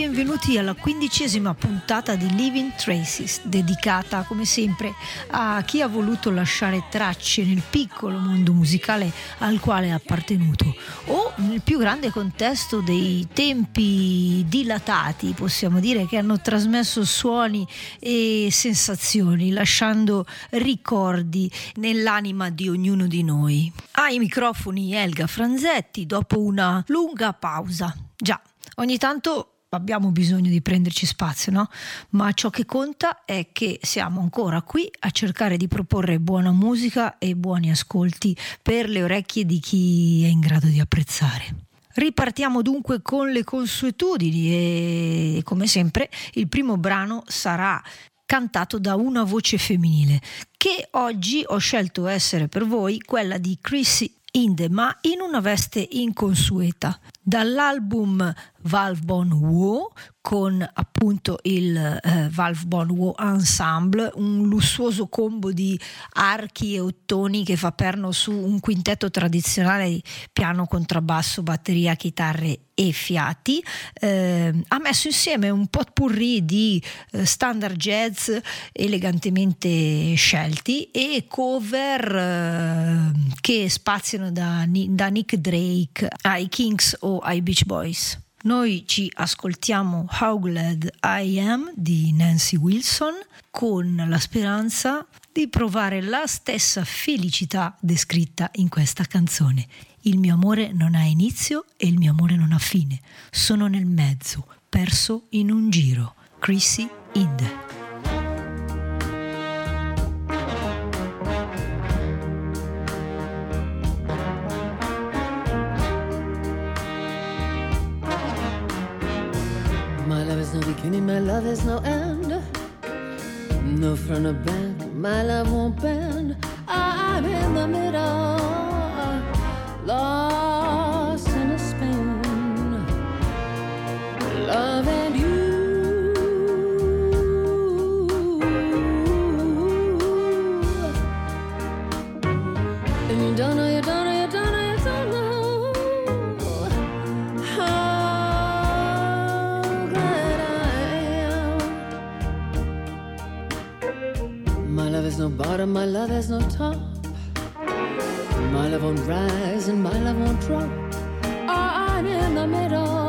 benvenuti alla quindicesima puntata di Living Traces, dedicata come sempre a chi ha voluto lasciare tracce nel piccolo mondo musicale al quale è appartenuto o nel più grande contesto dei tempi dilatati, possiamo dire, che hanno trasmesso suoni e sensazioni, lasciando ricordi nell'anima di ognuno di noi. Ai microfoni Elga Franzetti dopo una lunga pausa. Già, ogni tanto abbiamo bisogno di prenderci spazio, no? Ma ciò che conta è che siamo ancora qui a cercare di proporre buona musica e buoni ascolti per le orecchie di chi è in grado di apprezzare. Ripartiamo dunque con le consuetudini e come sempre il primo brano sarà cantato da una voce femminile che oggi ho scelto essere per voi quella di Chrissy Inde ma in una veste inconsueta. Dall'album Valve Bon Wu con appunto il eh, Valve Bon Wu Ensemble, un lussuoso combo di archi e ottoni che fa perno su un quintetto tradizionale di piano, contrabbasso, batteria, chitarre e fiati. Eh, ha messo insieme un potpourri di eh, standard jazz elegantemente scelti e cover eh, che spaziano da, da Nick Drake ai Kings o ai Beach Boys. Noi ci ascoltiamo How Glad I Am di Nancy Wilson con la speranza di provare la stessa felicità descritta in questa canzone. Il mio amore non ha inizio e il mio amore non ha fine. Sono nel mezzo, perso in un giro. Chrissy Inde. Beginning, my love has no end. No front or back, my love won't bend. I'm in the middle, lost bottom, my love has no top. My love won't rise and my love won't drop. I'm in the middle,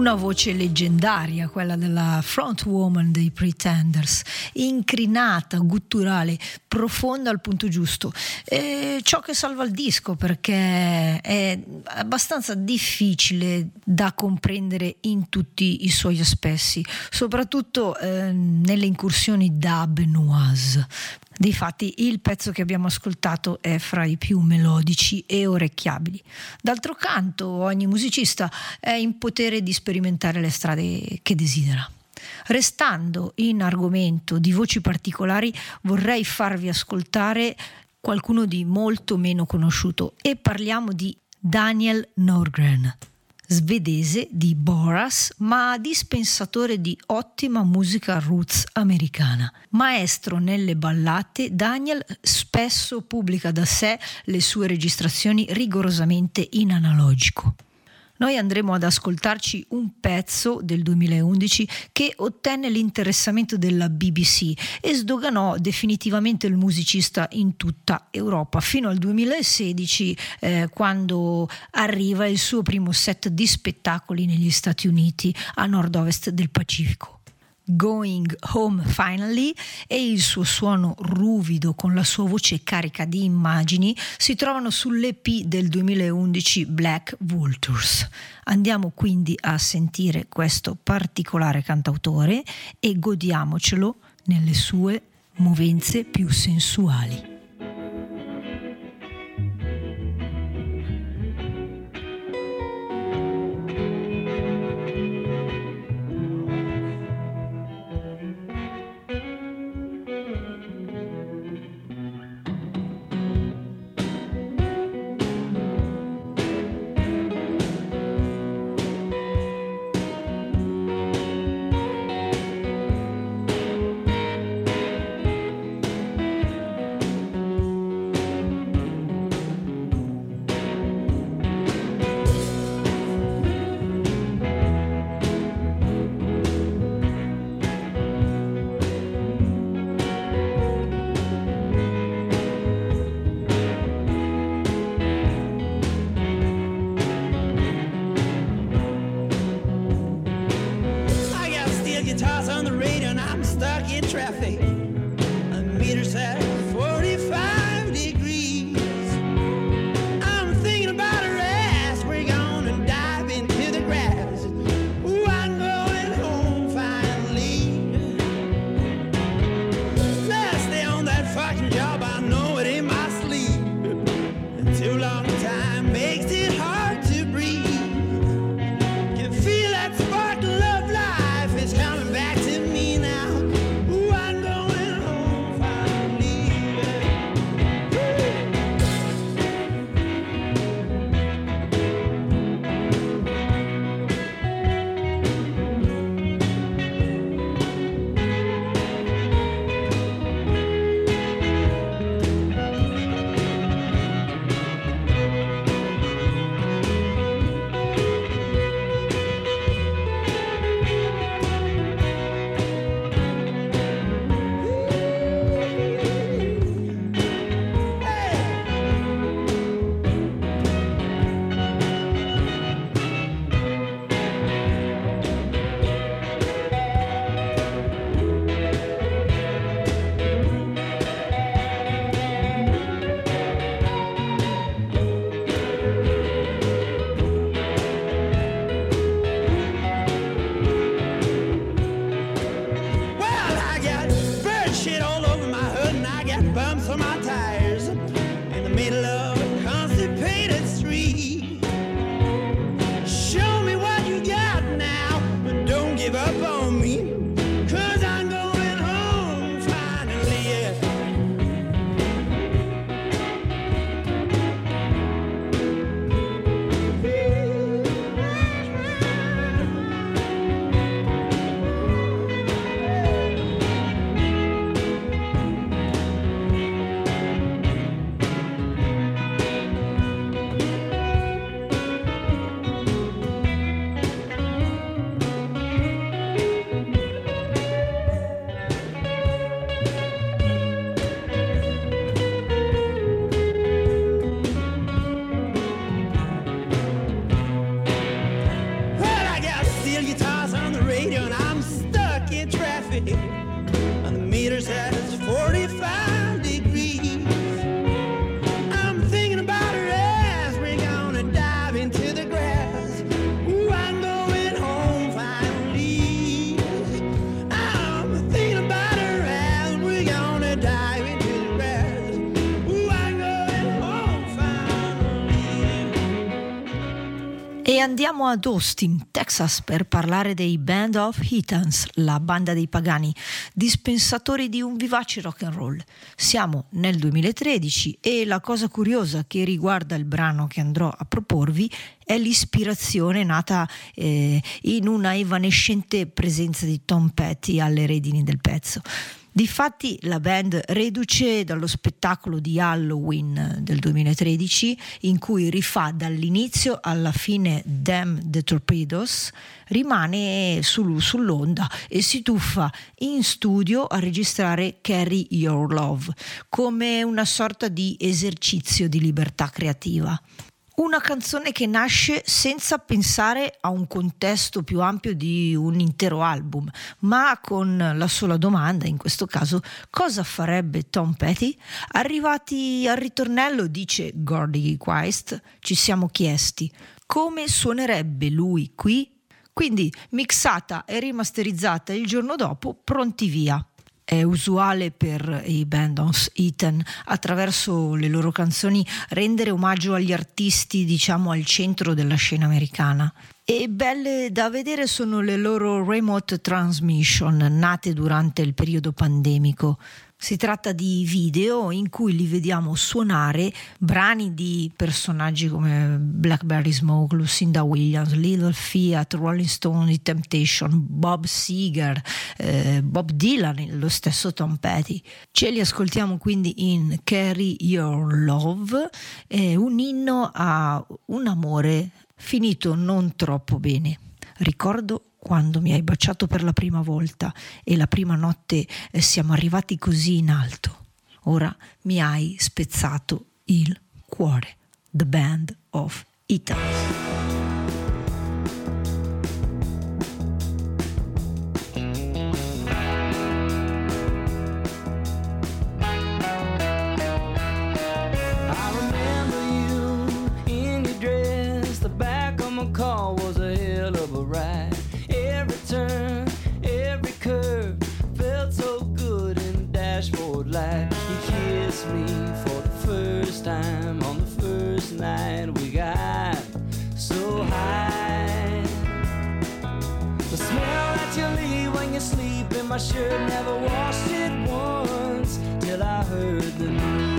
Una voce leggendaria, quella della frontwoman dei Pretenders, incrinata, gutturale, profonda al punto giusto. E ciò che salva il disco perché è abbastanza difficile da comprendere in tutti i suoi aspetti, soprattutto eh, nelle incursioni dub noise. Difatti il pezzo che abbiamo ascoltato è fra i più melodici e orecchiabili. D'altro canto ogni musicista è in potere di sperimentare le strade che desidera. Restando in argomento di voci particolari, vorrei farvi ascoltare qualcuno di molto meno conosciuto e parliamo di Daniel Norgren svedese di Boras, ma dispensatore di ottima musica roots americana. Maestro nelle ballate, Daniel spesso pubblica da sé le sue registrazioni rigorosamente in analogico. Noi andremo ad ascoltarci un pezzo del 2011 che ottenne l'interessamento della BBC e sdoganò definitivamente il musicista in tutta Europa, fino al 2016 eh, quando arriva il suo primo set di spettacoli negli Stati Uniti a nord-ovest del Pacifico. Going Home Finally e il suo suono ruvido con la sua voce carica di immagini si trovano sull'EP del 2011 Black Vultures. Andiamo quindi a sentire questo particolare cantautore e godiamocelo nelle sue movenze più sensuali. on the radio and I'm stuck in traffic. got bumps on my tires in the middle of andiamo ad Austin, Texas per parlare dei Band of Heathens, la banda dei pagani, dispensatori di un vivace rock and roll. Siamo nel 2013 e la cosa curiosa che riguarda il brano che andrò a proporvi è l'ispirazione nata eh, in una evanescente presenza di Tom Petty alle redini del pezzo. Difatti la band, reduce dallo spettacolo di Halloween del 2013, in cui rifà dall'inizio alla fine Damn the Torpedoes, rimane sul, sull'onda e si tuffa in studio a registrare Carry Your Love, come una sorta di esercizio di libertà creativa. Una canzone che nasce senza pensare a un contesto più ampio di un intero album, ma con la sola domanda, in questo caso, cosa farebbe Tom Petty? Arrivati al ritornello, dice Gordy Quist, ci siamo chiesti come suonerebbe lui qui? Quindi mixata e rimasterizzata il giorno dopo, pronti via è usuale per i Bandons Eaton attraverso le loro canzoni rendere omaggio agli artisti diciamo al centro della scena americana. E belle da vedere sono le loro remote transmission nate durante il periodo pandemico. Si tratta di video in cui li vediamo suonare brani di personaggi come Blackberry Smoke, Lucinda Williams, Little Fiat, Rolling Stone, The Temptation, Bob Seger, eh, Bob Dylan, lo stesso Tom Petty. Ce li ascoltiamo quindi in Carry Your Love, eh, un inno a un amore finito non troppo bene. Ricordo quando mi hai baciato per la prima volta e la prima notte eh, siamo arrivati così in alto. Ora mi hai spezzato il cuore. The Band of Italy. kissed me for the first time on the first night we got so high. The smell that you leave when you sleep in my shirt never washed it once till I heard the news.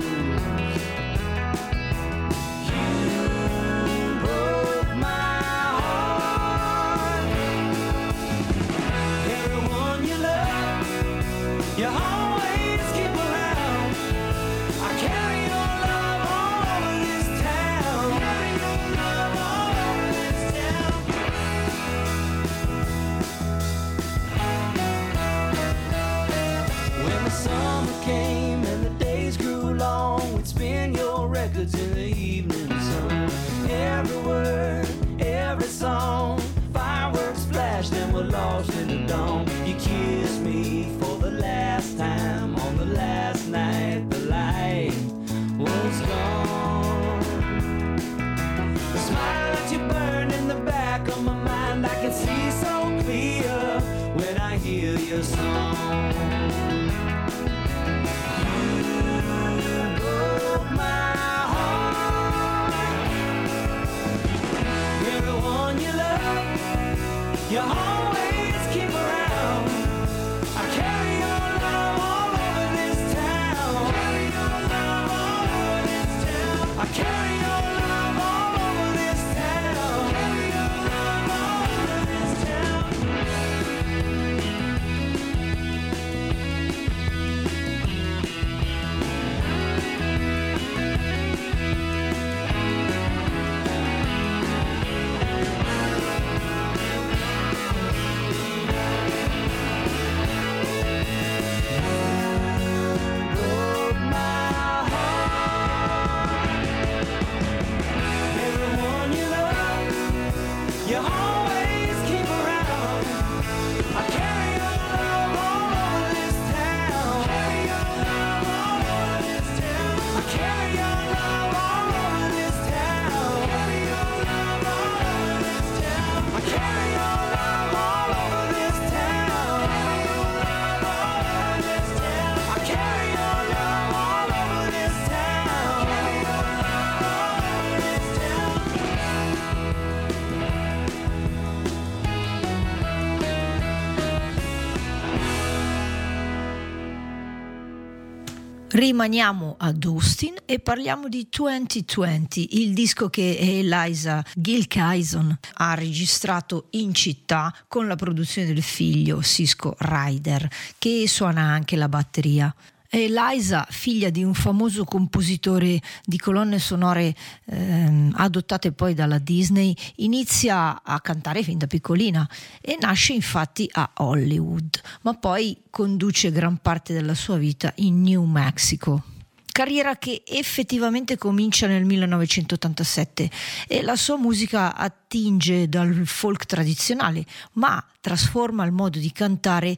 Rimaniamo ad Austin e parliamo di 2020, il disco che Eliza Gilkyson ha registrato in città con la produzione del figlio Cisco Ryder, che suona anche la batteria. Eliza, figlia di un famoso compositore di colonne sonore eh, adottate poi dalla Disney, inizia a cantare fin da piccolina e nasce infatti a Hollywood, ma poi conduce gran parte della sua vita in New Mexico. Carriera che effettivamente comincia nel 1987 e la sua musica attinge dal folk tradizionale, ma trasforma il modo di cantare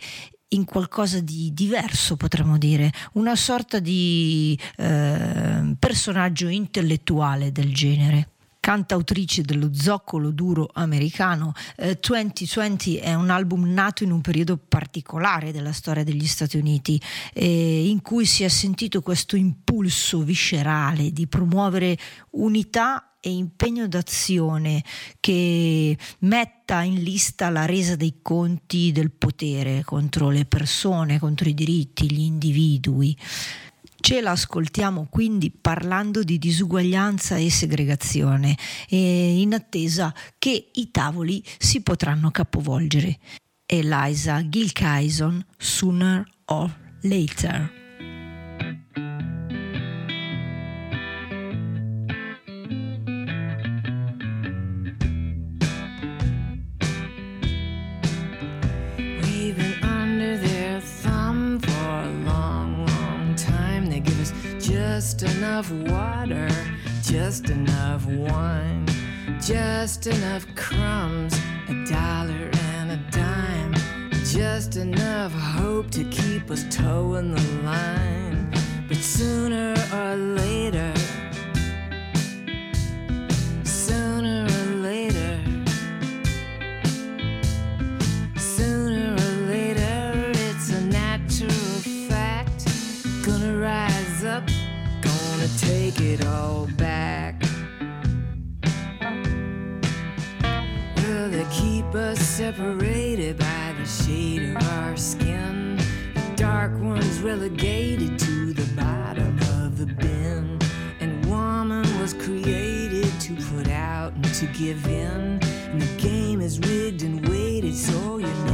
in qualcosa di diverso, potremmo dire, una sorta di eh, personaggio intellettuale del genere cantautrice dello zoccolo duro americano. Eh, 2020 è un album nato in un periodo particolare della storia degli Stati Uniti, eh, in cui si è sentito questo impulso viscerale di promuovere unità e impegno d'azione che metta in lista la resa dei conti del potere contro le persone, contro i diritti, gli individui. Ce l'ascoltiamo quindi parlando di disuguaglianza e segregazione, e in attesa che i tavoli si potranno capovolgere. Eliza Gilkyson, Sooner or Later. Just enough water, just enough wine, just enough crumbs, a dollar and a dime, just enough hope to keep us toeing the line. But sooner or later, it all back. Will they keep us separated by the shade of our skin? The dark ones relegated to the bottom of the bin. And woman was created to put out and to give in. And the game is rigged and weighted so you're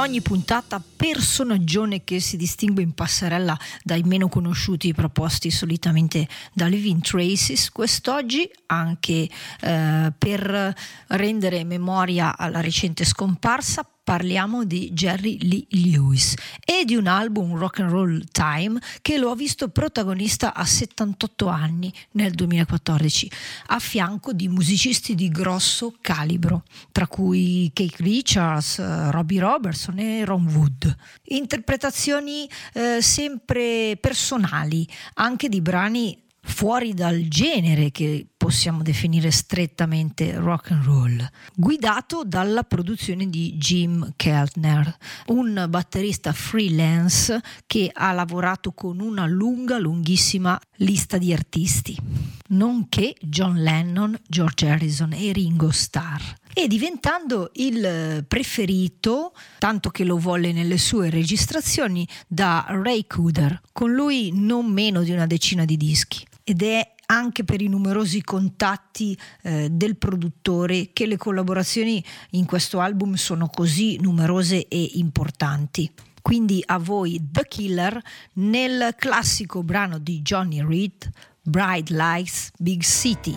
ogni puntata, personaggione che si distingue in passerella dai meno conosciuti proposti solitamente da Living Traces, quest'oggi anche eh, per rendere memoria alla recente scomparsa parliamo di Jerry Lee Lewis e di un album Rock and Roll Time che lo ha visto protagonista a 78 anni nel 2014 a fianco di musicisti di grosso calibro tra cui Kate Richards, Robbie Robertson e Ron Wood. Interpretazioni eh, sempre personali anche di brani fuori dal genere che possiamo definire strettamente rock and roll, guidato dalla produzione di Jim Keltner, un batterista freelance che ha lavorato con una lunga, lunghissima lista di artisti, nonché John Lennon, George Harrison e Ringo Starr. E diventando il preferito, tanto che lo volle nelle sue registrazioni, da Ray Cooder, con lui non meno di una decina di dischi ed è anche per i numerosi contatti eh, del produttore che le collaborazioni in questo album sono così numerose e importanti. Quindi a voi The Killer nel classico brano di Johnny Reed, Bright Lights Big City.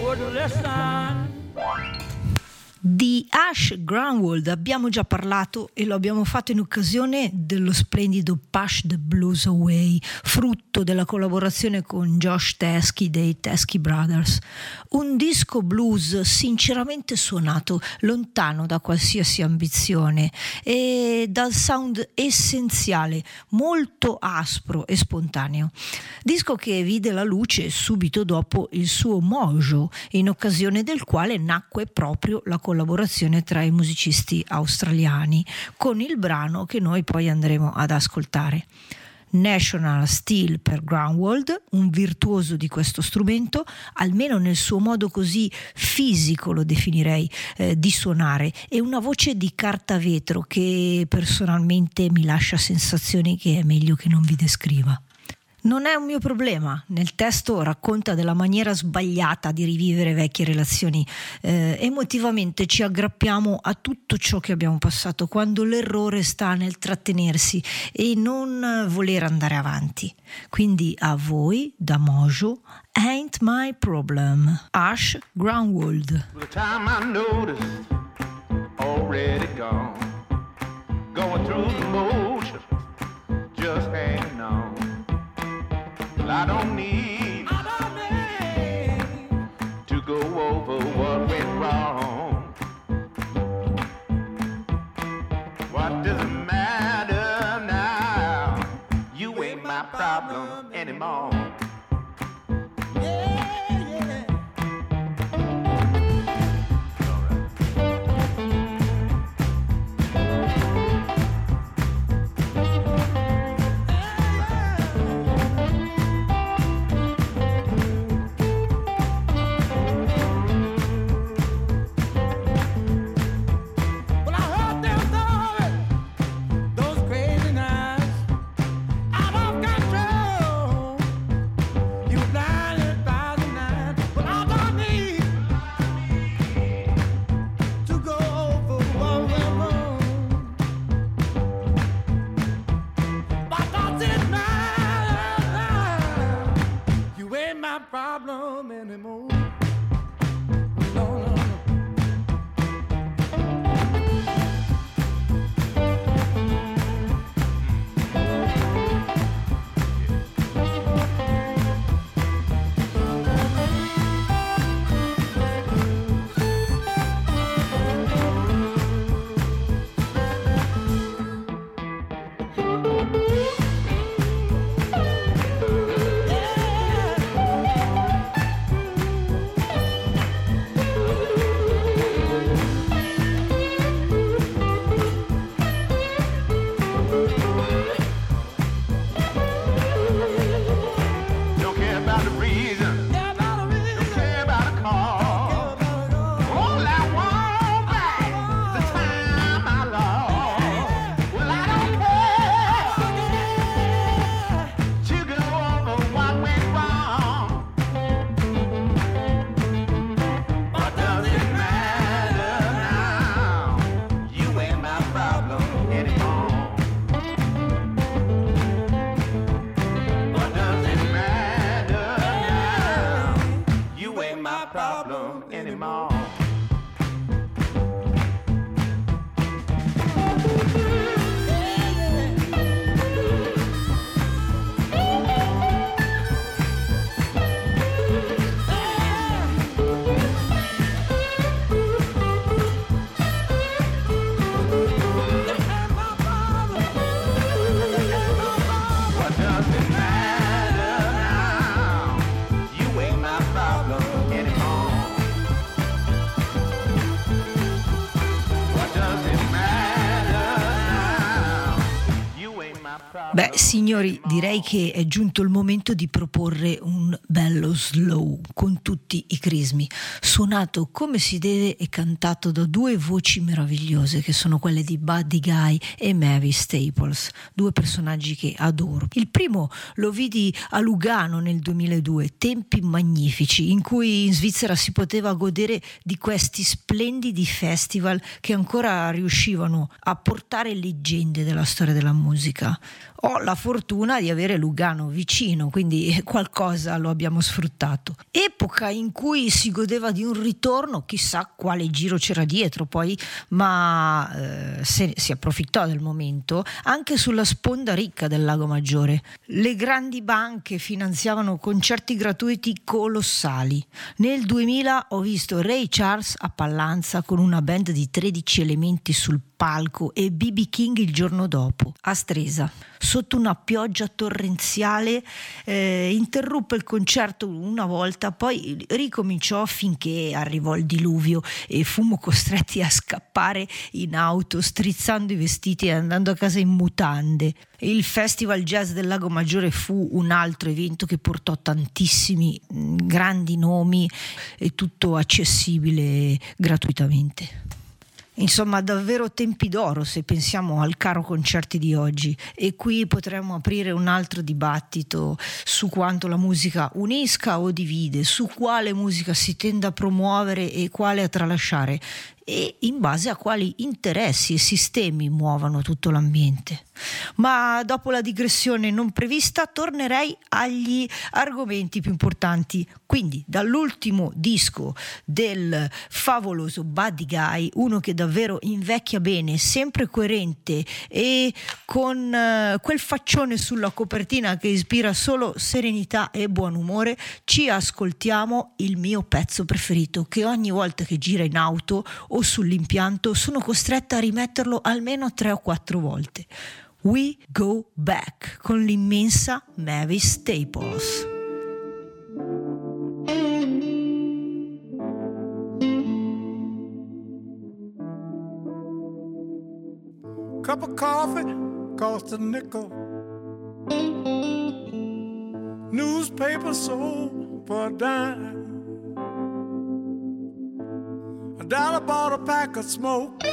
would listen. Grunwald abbiamo già parlato e lo abbiamo fatto in occasione dello splendido Push the Blues Away, frutto della collaborazione con Josh Teskey dei Teskey Brothers. Un disco blues sinceramente suonato lontano da qualsiasi ambizione e dal sound essenziale, molto aspro e spontaneo. Disco che vide la luce subito dopo il suo Mojo, in occasione del quale nacque proprio la collaborazione tra i musicisti australiani con il brano che noi poi andremo ad ascoltare. National Steel per Grunwald, un virtuoso di questo strumento, almeno nel suo modo così fisico lo definirei eh, di suonare, e una voce di carta vetro che personalmente mi lascia sensazioni che è meglio che non vi descriva. Non è un mio problema. Nel testo racconta della maniera sbagliata di rivivere vecchie relazioni. Eh, emotivamente ci aggrappiamo a tutto ciò che abbiamo passato quando l'errore sta nel trattenersi e non voler andare avanti. Quindi a voi, da Mojo, Ain't My Problem. Ash Groundwood. Going through the motion, just on. I don't need, I don't need to go over what went wrong. What does it matter now? You ain't my problem anymore. Beh, signori, direi che è giunto il momento di proporre un bello slow con tutti i crismi, suonato come si deve e cantato da due voci meravigliose che sono quelle di Buddy Guy e Mavis Staples, due personaggi che adoro. Il primo lo vidi a Lugano nel 2002, tempi magnifici in cui in Svizzera si poteva godere di questi splendidi festival che ancora riuscivano a portare leggende della storia della musica ho la fortuna di avere Lugano vicino, quindi qualcosa lo abbiamo sfruttato. Epoca in cui si godeva di un ritorno, chissà quale giro c'era dietro poi, ma eh, se, si approfittò del momento anche sulla sponda ricca del Lago Maggiore. Le grandi banche finanziavano concerti gratuiti colossali. Nel 2000 ho visto Ray Charles a Pallanza con una band di 13 elementi sul palco e BB King il giorno dopo, a Stresa. Sotto una pioggia torrenziale eh, interruppe il concerto una volta, poi ricominciò finché arrivò il diluvio e fummo costretti a scappare in auto, strizzando i vestiti e andando a casa in mutande. Il Festival Jazz del Lago Maggiore fu un altro evento che portò tantissimi mm, grandi nomi e tutto accessibile gratuitamente. Insomma, davvero tempi d'oro se pensiamo al caro concerti di oggi. E qui potremmo aprire un altro dibattito su quanto la musica unisca o divide, su quale musica si tenda a promuovere e quale a tralasciare e in base a quali interessi e sistemi muovano tutto l'ambiente. Ma dopo la digressione non prevista tornerei agli argomenti più importanti. Quindi dall'ultimo disco del favoloso Buddy Guy, uno che davvero invecchia bene, sempre coerente e con uh, quel faccione sulla copertina che ispira solo serenità e buon umore, ci ascoltiamo il mio pezzo preferito che ogni volta che gira in auto o sull'impianto sono costretta a rimetterlo almeno tre o quattro volte. We Go Back con l'immensa Mavis Staples. Cup of coffee cost a nickel. Newspaper sold for a dime. Dollar bought a pack of smoke.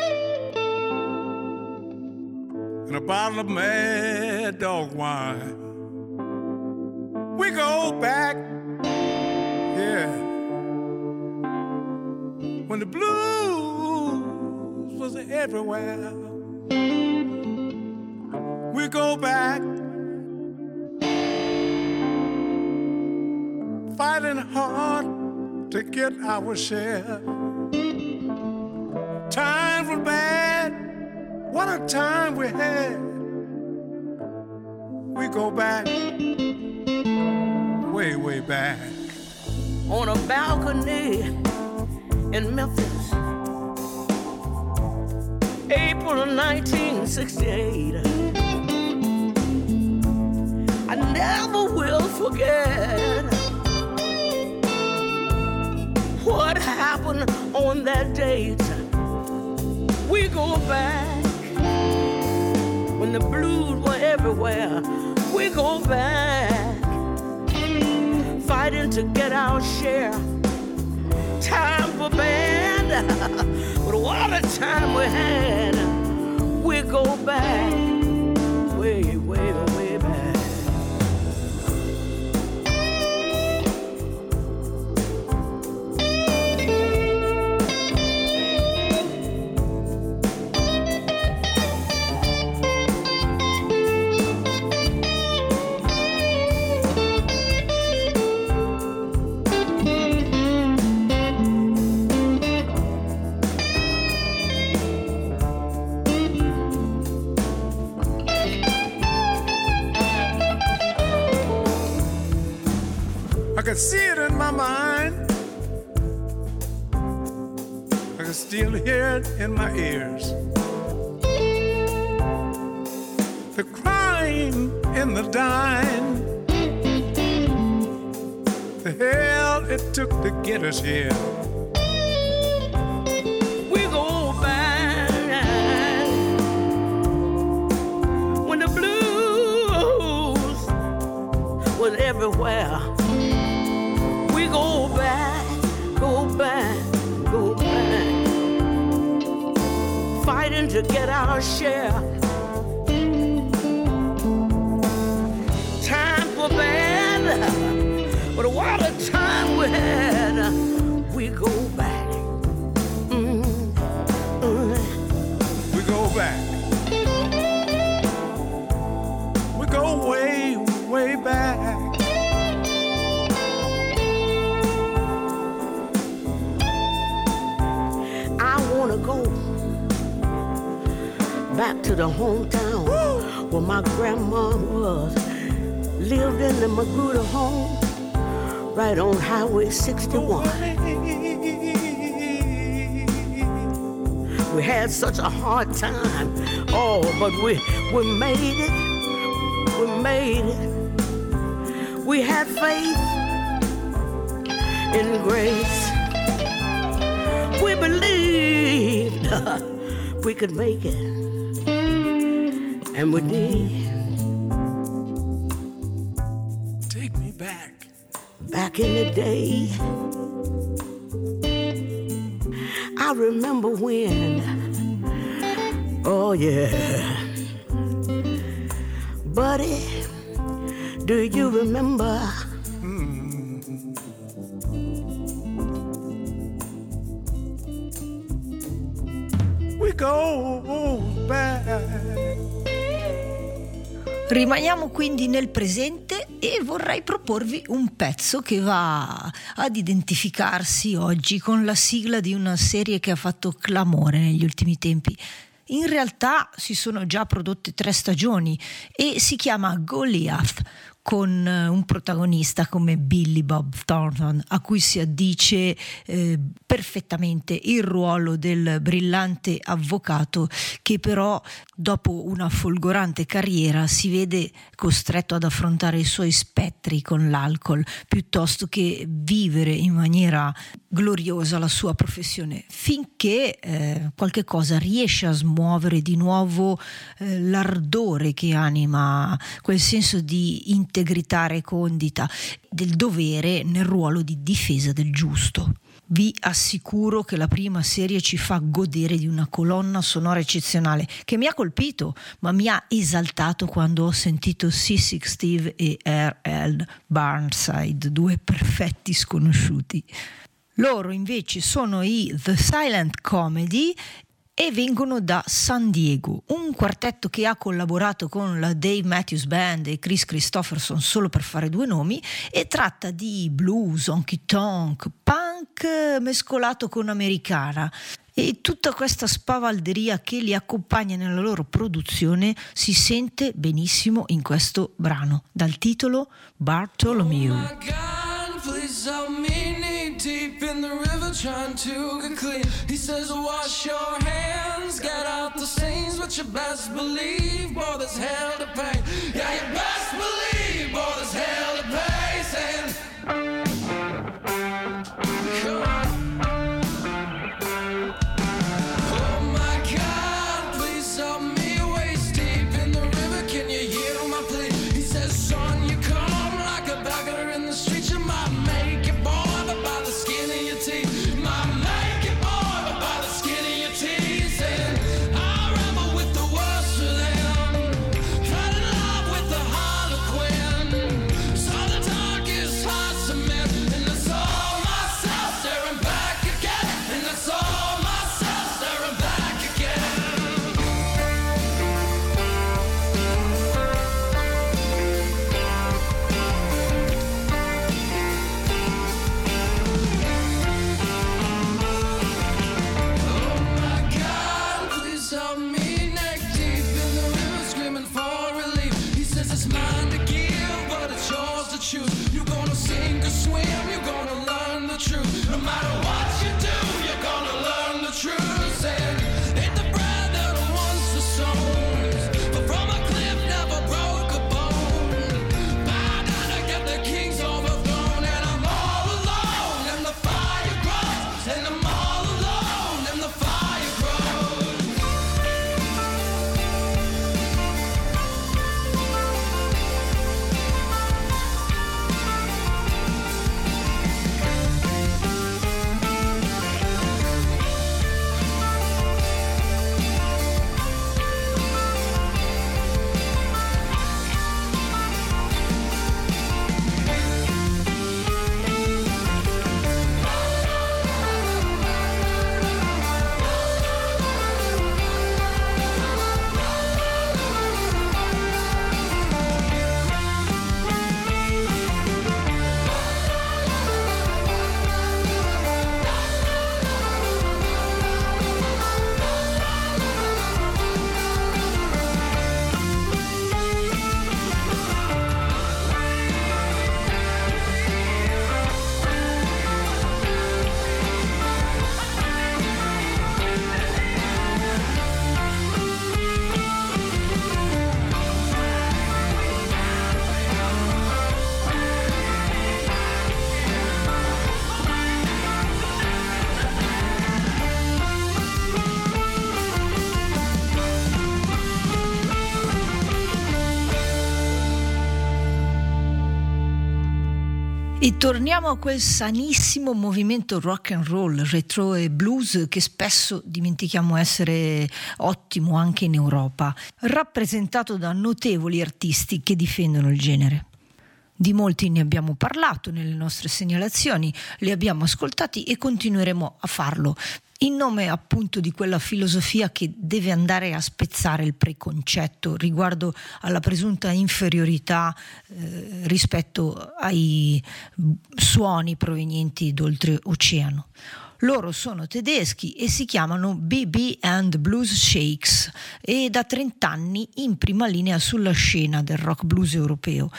and a bottle of mad dog wine. We go back, yeah, when the blues was everywhere. We go back, fighting hard to get our share. What a time we had. We go back, way, way back. On a balcony in Memphis, April of 1968. I never will forget what happened on that date. We go back when the blues were everywhere. We go back, fighting to get our share. Time for band, but what a time we had. We go back, still hear it in my ears. The crying in the dime. The hell it took to get us here. We go back when the blues was everywhere. To get our share. The hometown where my grandma was. Lived in the Magruder home, right on Highway 61. We had such a hard time, oh, but we we made it. We made it. We had faith in grace. We believed we could make it, and we did. Take me back. Back in the day, I remember when. Oh, yeah. Buddy, do you remember? We go back. Rimaniamo quindi nel presente e vorrei proporvi un pezzo che va ad identificarsi oggi con la sigla di una serie che ha fatto clamore negli ultimi tempi. In realtà si sono già prodotte tre stagioni e si chiama Goliath, con eh, un protagonista come Billy Bob Thornton, a cui si addice eh, perfettamente il ruolo del brillante avvocato che però dopo una folgorante carriera si vede costretto ad affrontare i suoi spettri con l'alcol piuttosto che vivere in maniera gloriosa la sua professione finché eh, qualche cosa riesce a smuovere di nuovo eh, l'ardore che anima quel senso di integrità recondita del dovere nel ruolo di difesa del giusto. Vi assicuro che la prima serie ci fa godere di una colonna sonora eccezionale che mi ha colpito, ma mi ha esaltato quando ho sentito Sissy Steve e R.L. Barnside, due perfetti sconosciuti. Loro invece sono i The Silent Comedy e vengono da San Diego, un quartetto che ha collaborato con la Dave Matthews Band e Chris Christopherson solo per fare due nomi e tratta di blues, honky tonk, punk mescolato con americana. E tutta questa spavalderia che li accompagna nella loro produzione si sente benissimo in questo brano, dal titolo Bartholomew. Oh trying to get clean. He says, wash your hands, get out the stains, but you best believe, boy, there's hell to pay. Yeah, you best believe, boy, there's hell torniamo a quel sanissimo movimento rock and roll, retro e blues che spesso dimentichiamo essere ottimo anche in Europa, rappresentato da notevoli artisti che difendono il genere. Di molti ne abbiamo parlato nelle nostre segnalazioni, li abbiamo ascoltati e continueremo a farlo in nome appunto di quella filosofia che deve andare a spezzare il preconcetto riguardo alla presunta inferiorità eh, rispetto ai suoni provenienti d'oltreoceano. Loro sono tedeschi e si chiamano BB and Blues Shakes e da 30 anni in prima linea sulla scena del rock blues europeo.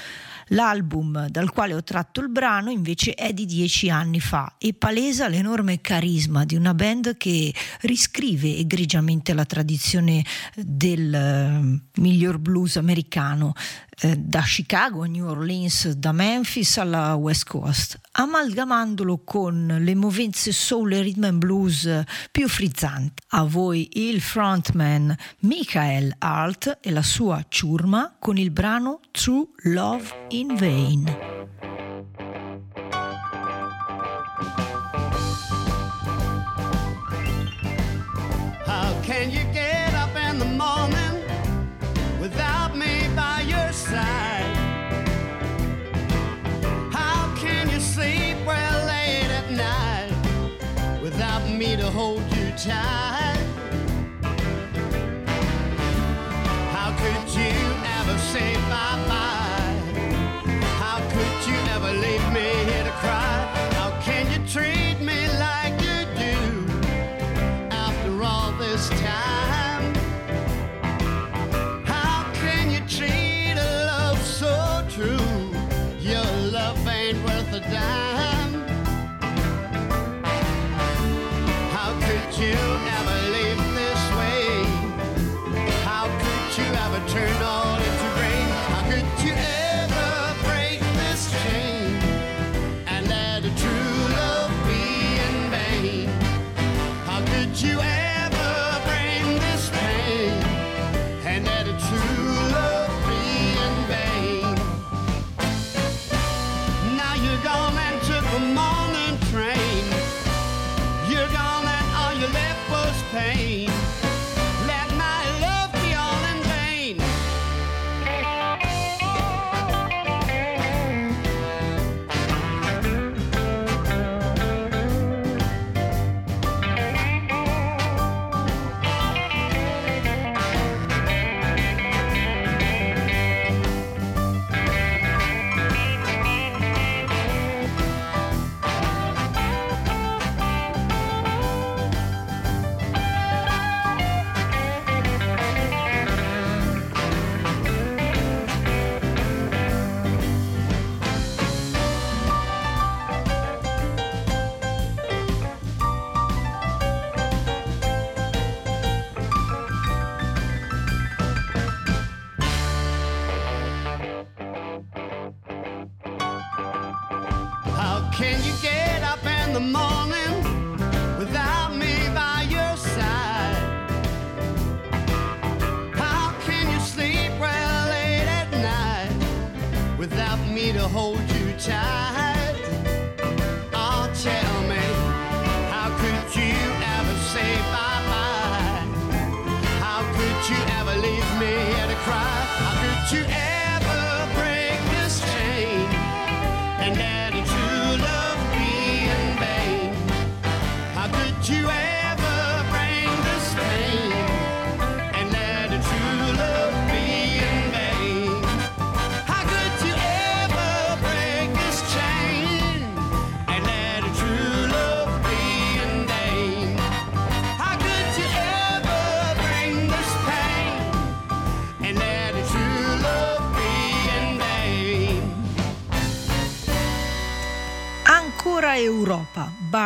L'album dal quale ho tratto il brano invece è di dieci anni fa e palesa l'enorme carisma di una band che riscrive egregiamente la tradizione del uh, miglior blues americano eh, da Chicago a New Orleans, da Memphis alla West Coast, amalgamandolo con le movenze soul e rhythm and blues più frizzanti. A voi il frontman Michael Alt e la sua ciurma con il brano True Love in Vain.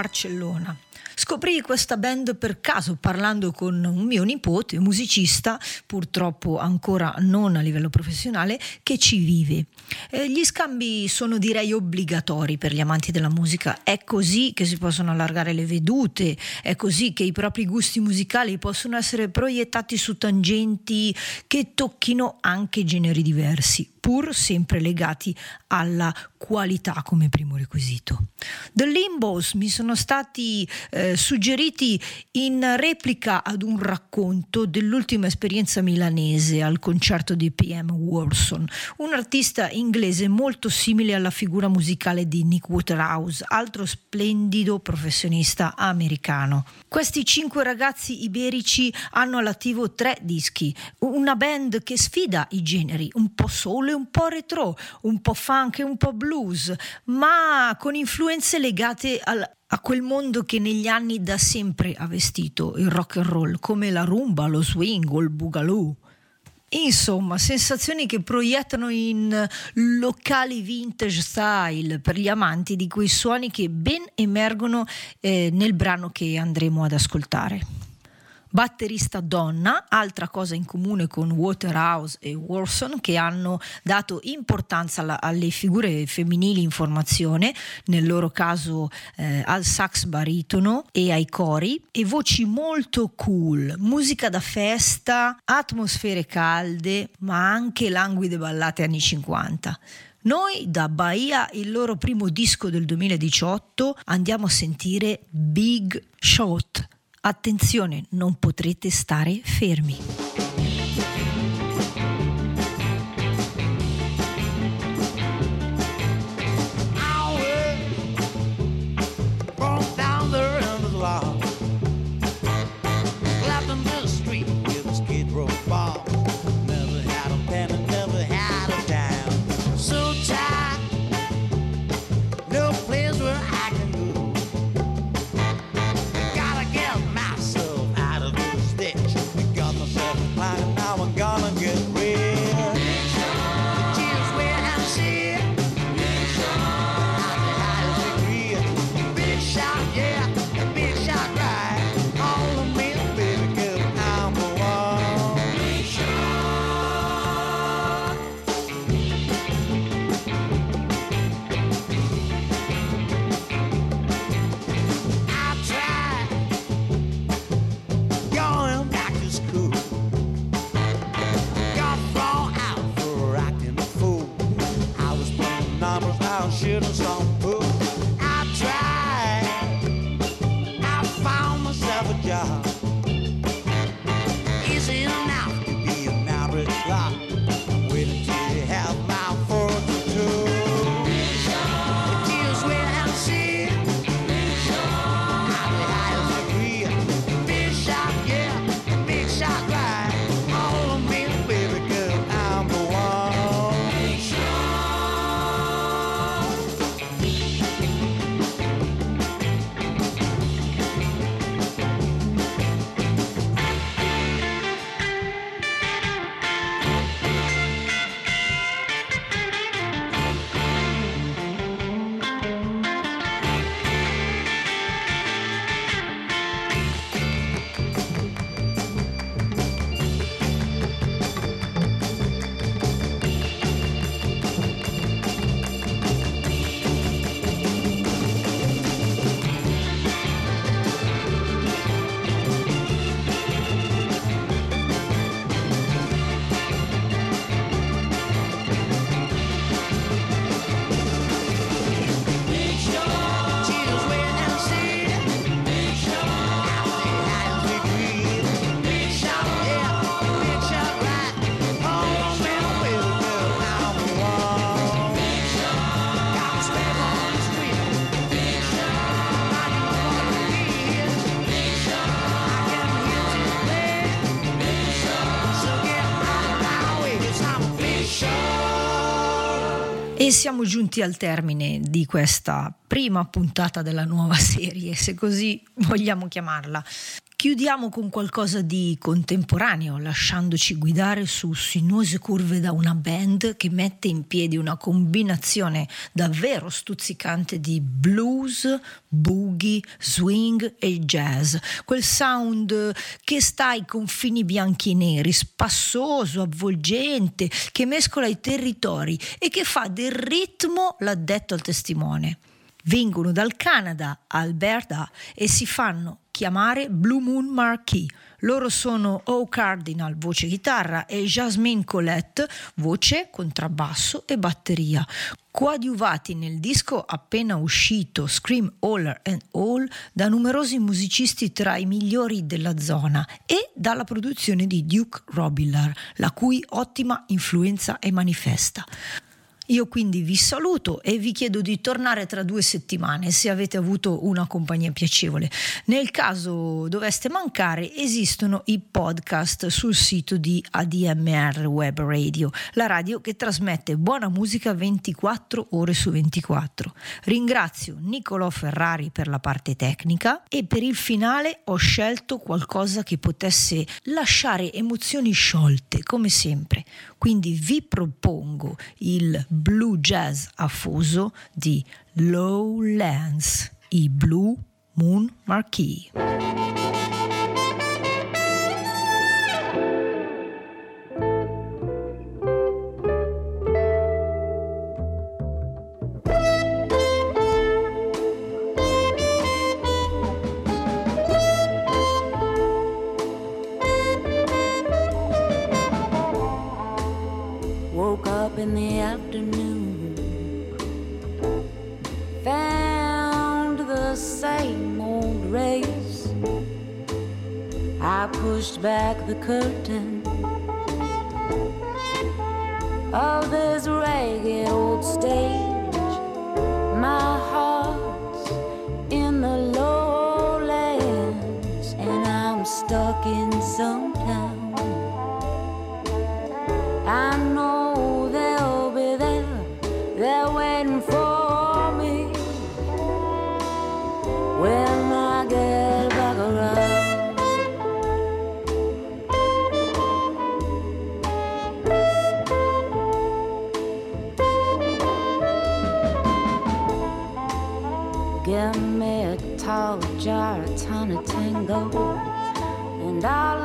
Barcellona. Scoprì questa band per caso parlando con un mio nipote, musicista, purtroppo ancora non a livello professionale, che ci vive. Eh, gli scambi sono direi obbligatori per gli amanti della musica, è così che si possono allargare le vedute, è così che i propri gusti musicali possono essere proiettati su tangenti che tocchino anche generi diversi pur sempre legati alla qualità come primo requisito. The Limbos mi sono stati eh, suggeriti in replica ad un racconto dell'ultima esperienza milanese al concerto di PM Warson, un artista inglese molto simile alla figura musicale di Nick Waterhouse, altro splendido professionista americano. Questi cinque ragazzi iberici hanno all'attivo tre dischi, una band che sfida i generi, un po' soul e un po' retro, un po' funk e un po' blues, ma con influenze legate al, a quel mondo che negli anni da sempre ha vestito il rock and roll, come la rumba, lo swing o il boogaloo. Insomma, sensazioni che proiettano in locali vintage style per gli amanti di quei suoni che ben emergono eh, nel brano che andremo ad ascoltare batterista donna, altra cosa in comune con Waterhouse e Warson che hanno dato importanza alla, alle figure femminili in formazione, nel loro caso eh, al sax baritono e ai cori, e voci molto cool, musica da festa, atmosfere calde, ma anche languide ballate anni 50. Noi da Bahia, il loro primo disco del 2018, andiamo a sentire Big Shot Attenzione, non potrete stare fermi. out. E siamo giunti al termine di questa prima puntata della nuova serie, se così vogliamo chiamarla. Chiudiamo con qualcosa di contemporaneo, lasciandoci guidare su sinuose curve da una band che mette in piedi una combinazione davvero stuzzicante di blues, boogie, swing e jazz. Quel sound che sta ai confini bianchi e neri, spassoso, avvolgente, che mescola i territori e che fa del ritmo l'addetto al testimone vengono dal Canada, Alberta, e si fanno chiamare Blue Moon Marquee. Loro sono O Cardinal, voce chitarra, e Jasmine Colette, voce, contrabbasso e batteria. Coadiuvati nel disco appena uscito Scream All and All da numerosi musicisti tra i migliori della zona e dalla produzione di Duke Robillard, la cui ottima influenza è manifesta. Io quindi vi saluto e vi chiedo di tornare tra due settimane se avete avuto una compagnia piacevole. Nel caso doveste mancare, esistono i podcast sul sito di ADMR Web Radio, la radio che trasmette buona musica 24 ore su 24. Ringrazio Niccolò Ferrari per la parte tecnica e per il finale ho scelto qualcosa che potesse lasciare emozioni sciolte, come sempre. Quindi vi propongo il blue jazz affoso di Lowlands, i Blue Moon Marquee. In the afternoon, found the same old race. I pushed back the curtain of this ragged old stage. My heart's in the lowlands, and I'm stuck in some and I'll